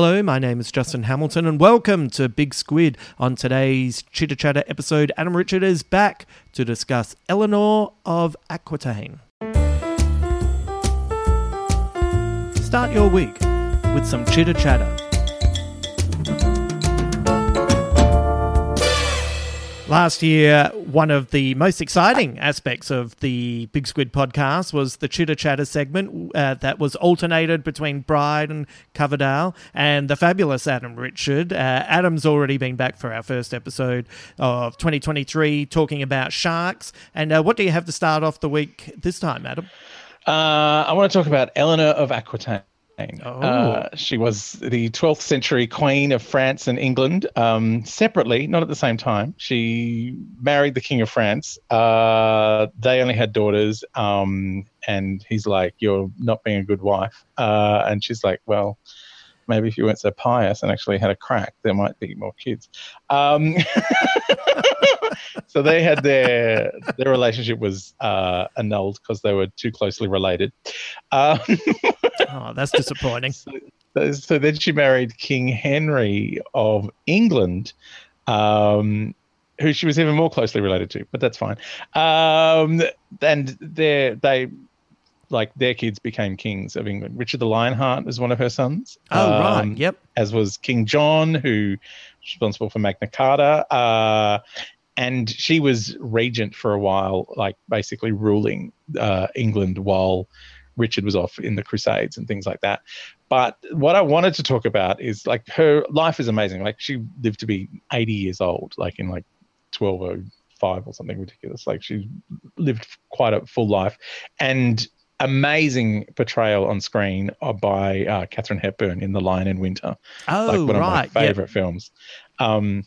Hello, my name is Justin Hamilton, and welcome to Big Squid. On today's Chitter Chatter episode, Adam Richard is back to discuss Eleanor of Aquitaine. Start your week with some chitter chatter. Last year, one of the most exciting aspects of the Big Squid podcast was the Chitter Chatter segment uh, that was alternated between Bryden Coverdale and the fabulous Adam Richard. Uh, Adam's already been back for our first episode of 2023 talking about sharks. And uh, what do you have to start off the week this time, Adam? Uh, I want to talk about Eleanor of Aquitaine. Oh. Uh, she was the 12th century queen of France and England, um, separately, not at the same time. She married the king of France. Uh, they only had daughters, um, and he's like, "You're not being a good wife," uh, and she's like, "Well." Maybe if you weren't so pious and actually had a crack, there might be more kids. Um, so they had their their relationship was uh, annulled because they were too closely related. Um, Oh, that's disappointing. so, so then she married King Henry of England, um, who she was even more closely related to, but that's fine. Um, and they they like their kids became kings of England. Richard the Lionheart was one of her sons. Oh, um, right. Yep. As was King John, who was responsible for Magna Carta. Uh, and she was regent for a while, like basically ruling uh, England while Richard was off in the Crusades and things like that. But what I wanted to talk about is like her life is amazing. Like she lived to be 80 years old, like in like 1205 or something ridiculous. Like she lived quite a full life and amazing portrayal on screen by uh, Katharine Hepburn in The Lion in Winter. Oh, like one right. of my favorite films. Um,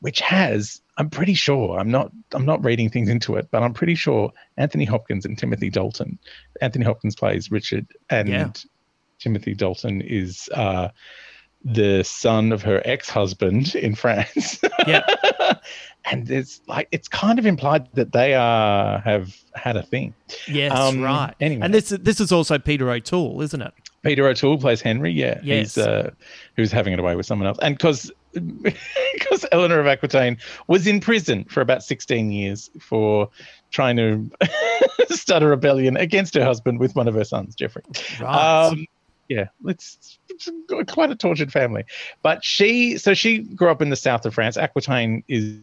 which has I'm pretty sure I'm not I'm not reading things into it, but I'm pretty sure Anthony Hopkins and Timothy Dalton. Anthony Hopkins plays Richard, and Yeah. Timothy Dalton is uh, the son of her ex-husband in France. Yeah. and it's like it's kind of implied that they uh, have had a thing. Yes, Um, right. anyway. And this this is also Peter O'Toole, isn't it? Peter O'Toole plays Henry, yeah. Yes. He's uh, who's having it away with someone else. And because because Eleanor of Aquitaine was in prison for about 16 years for trying to start a rebellion against her husband with one of her sons, Geoffrey. Right. Um, yeah, it's, it's quite a tortured family. But she, so she grew up in the south of France. Aquitaine is is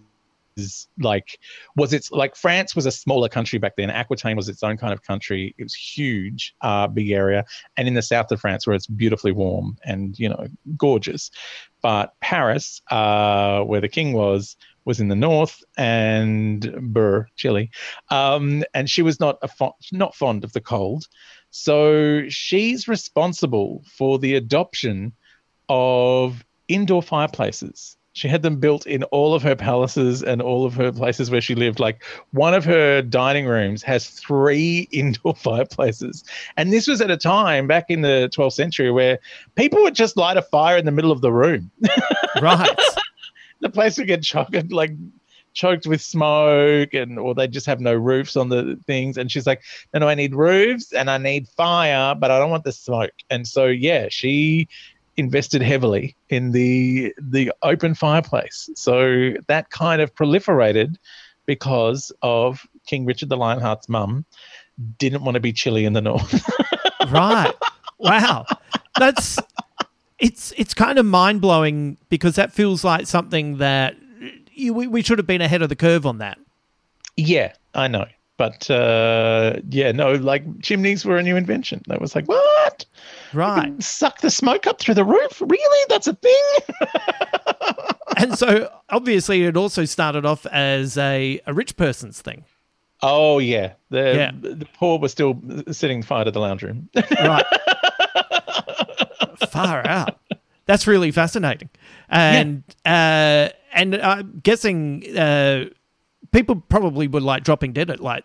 like was it's like France was a smaller country back then. Aquitaine was its own kind of country. It was huge, uh, big area, and in the south of France where it's beautifully warm and you know gorgeous. But Paris, uh, where the king was, was in the north, and Burr, chilly, um, and she was not a fo- not fond of the cold. So she's responsible for the adoption of indoor fireplaces. She had them built in all of her palaces and all of her places where she lived. Like one of her dining rooms has three indoor fireplaces. And this was at a time back in the 12th century where people would just light a fire in the middle of the room. Right. the place would get choked, like choked with smoke and or they just have no roofs on the things and she's like no no i need roofs and i need fire but i don't want the smoke and so yeah she invested heavily in the the open fireplace so that kind of proliferated because of king richard the lionheart's mum didn't want to be chilly in the north right. Wow. That's it's it's kind of mind blowing because that feels like something that you, we, we should have been ahead of the curve on that. Yeah, I know. But uh, yeah, no, like chimneys were a new invention. That was like, what? Right. Suck the smoke up through the roof? Really? That's a thing? and so obviously it also started off as a, a rich person's thing. oh, yeah. The, Yeah. the poor were still setting fire to the lounge room. Right. Far out. That's really fascinating. And uh, and I'm guessing uh, people probably were like dropping dead at like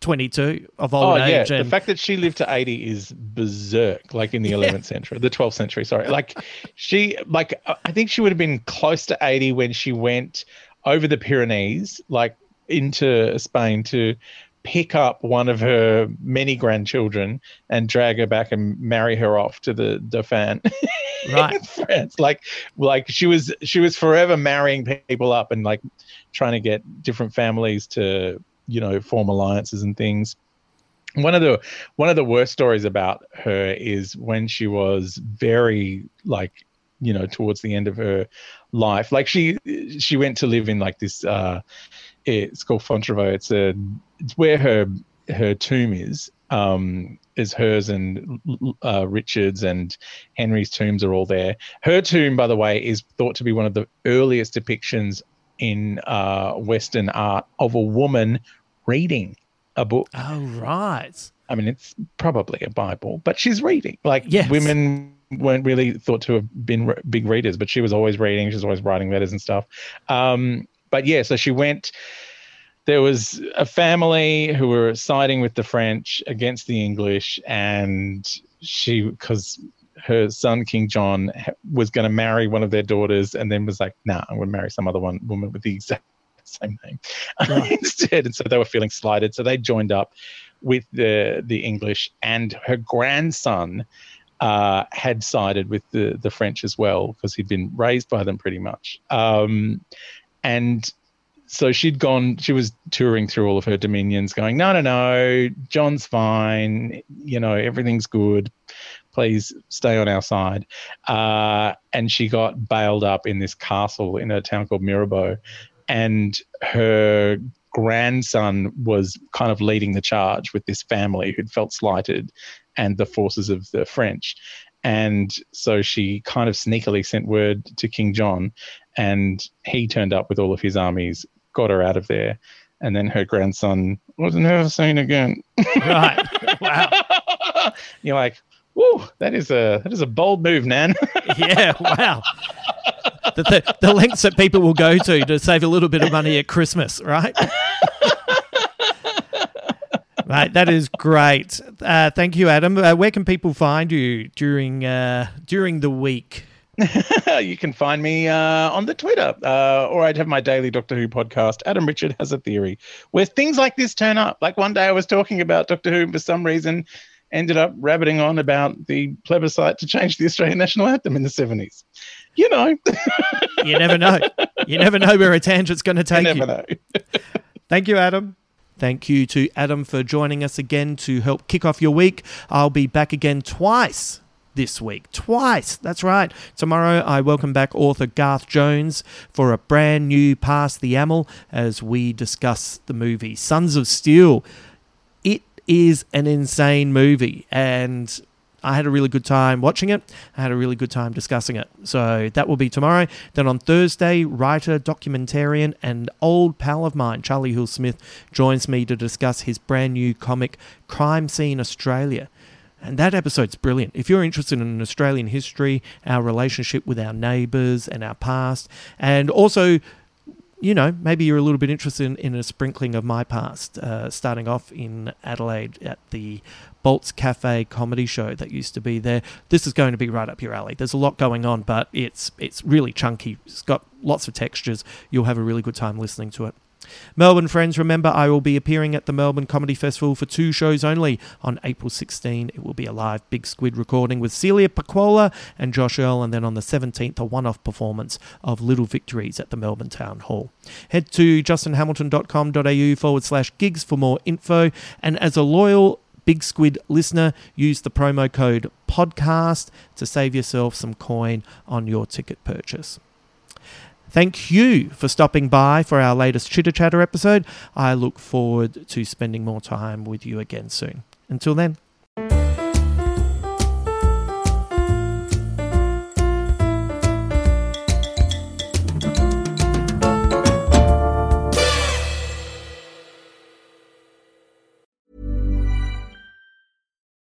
22 of old oh, yeah. age. The fact that she lived to 80 is berserk, like in the 11th century, the 12th century, sorry. Like she, like, I think she would have been close to 80 when she went over the Pyrenees, like into Spain to pick up one of her many grandchildren and drag her back and marry her off to the Dauphin Right. France. Like, like she was, she was forever marrying people up and like trying to get different families to, you know, form alliances and things one of the one of the worst stories about her is when she was very like you know towards the end of her life like she she went to live in like this uh it's called Fontevraud it's a it's where her her tomb is um is hers and uh, Richard's and Henry's tombs are all there. Her tomb, by the way, is thought to be one of the earliest depictions in uh, Western art of a woman reading a book. oh, right. I mean, it's probably a Bible, but she's reading. Like Yes. women weren't really thought to have been big readers, but she was always reading. She was always writing letters and stuff. Um, but yeah, so she went. There was a family who were siding with the French against the English, and she because her son King John was going to marry one of their daughters, and then was like, "Nah, I'm going to marry some other one woman with the exact same name instead." And so they were feeling slighted, so they joined up with the the English, and her grandson uh, had sided with the the French as well because he'd been raised by them pretty much. Um, and so she'd gone. She was touring through all of her dominions, going, "No, no, no, John's fine. You know, everything's good. Please stay on our side." Uh, and she got bailed up in this castle in a town called Mirebeau, and her grandson was kind of leading the charge with this family who'd felt slighted and the forces of the French. And so she kind of sneakily sent word to King John, and he turned up with all of his armies, got her out of there. And then her grandson was never seen again. Right. Wow. You're like, whoa, that is a that is a bold move, Nan. Yeah. Wow. The, the, the lengths that people will go to to save a little bit of money at Christmas, right? Right, that is great. Uh, thank you, Adam. Uh, where can people find you during uh, during the week? you can find me uh, on the Twitter, uh, or I'd have my daily Doctor Who podcast. Adam Richard has a theory where things like this turn up. Like one day I was talking about Doctor Who, and for some reason, ended up rabbiting on about the plebiscite to change the Australian national anthem in the seventies. You know, You never know. You never know where a tangent's going to you take never you. know. Thank you, Adam. Thank you to Adam for joining us again to help kick off your week. I'll be back again twice this week. Twice. That's right. Tomorrow, I welcome back author Garth Jones for a brand new Pass the Amel as we discuss the movie Sons of Steel. It is an insane movie, and I had a really good time watching it. I had a really good time discussing it. So that will be tomorrow. Then on Thursday, writer, documentarian, and old pal of mine, Charlie Hill Smith, joins me to discuss his brand new comic, Crime Scene Australia. And that episode's brilliant. If you're interested in Australian history, our relationship with our neighbours and our past, and also you know, maybe you're a little bit interested in, in a sprinkling of my past, uh, starting off in Adelaide at the Bolts Cafe comedy show that used to be there. This is going to be right up your alley. There's a lot going on, but it's it's really chunky. It's got lots of textures. You'll have a really good time listening to it. Melbourne friends, remember I will be appearing at the Melbourne Comedy Festival for two shows only. On April 16, it will be a live Big Squid recording with Celia Pacquola and Josh Earl, and then on the 17th, a one off performance of Little Victories at the Melbourne Town Hall. Head to justinhamilton.com.au forward slash gigs for more info, and as a loyal Big Squid listener, use the promo code podcast to save yourself some coin on your ticket purchase. Thank you for stopping by for our latest Chitter Chatter episode. I look forward to spending more time with you again soon. Until then.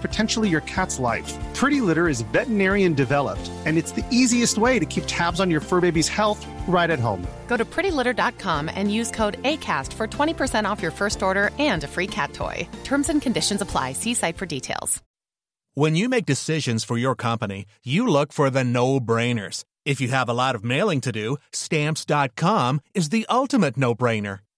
potentially your cat's life. Pretty Litter is veterinarian developed, and it's the easiest way to keep tabs on your fur baby's health right at home. Go to prettylitter.com and use code ACAST for 20% off your first order and a free cat toy. Terms and conditions apply. See site for details. When you make decisions for your company, you look for the no brainers. If you have a lot of mailing to do, stamps.com is the ultimate no brainer.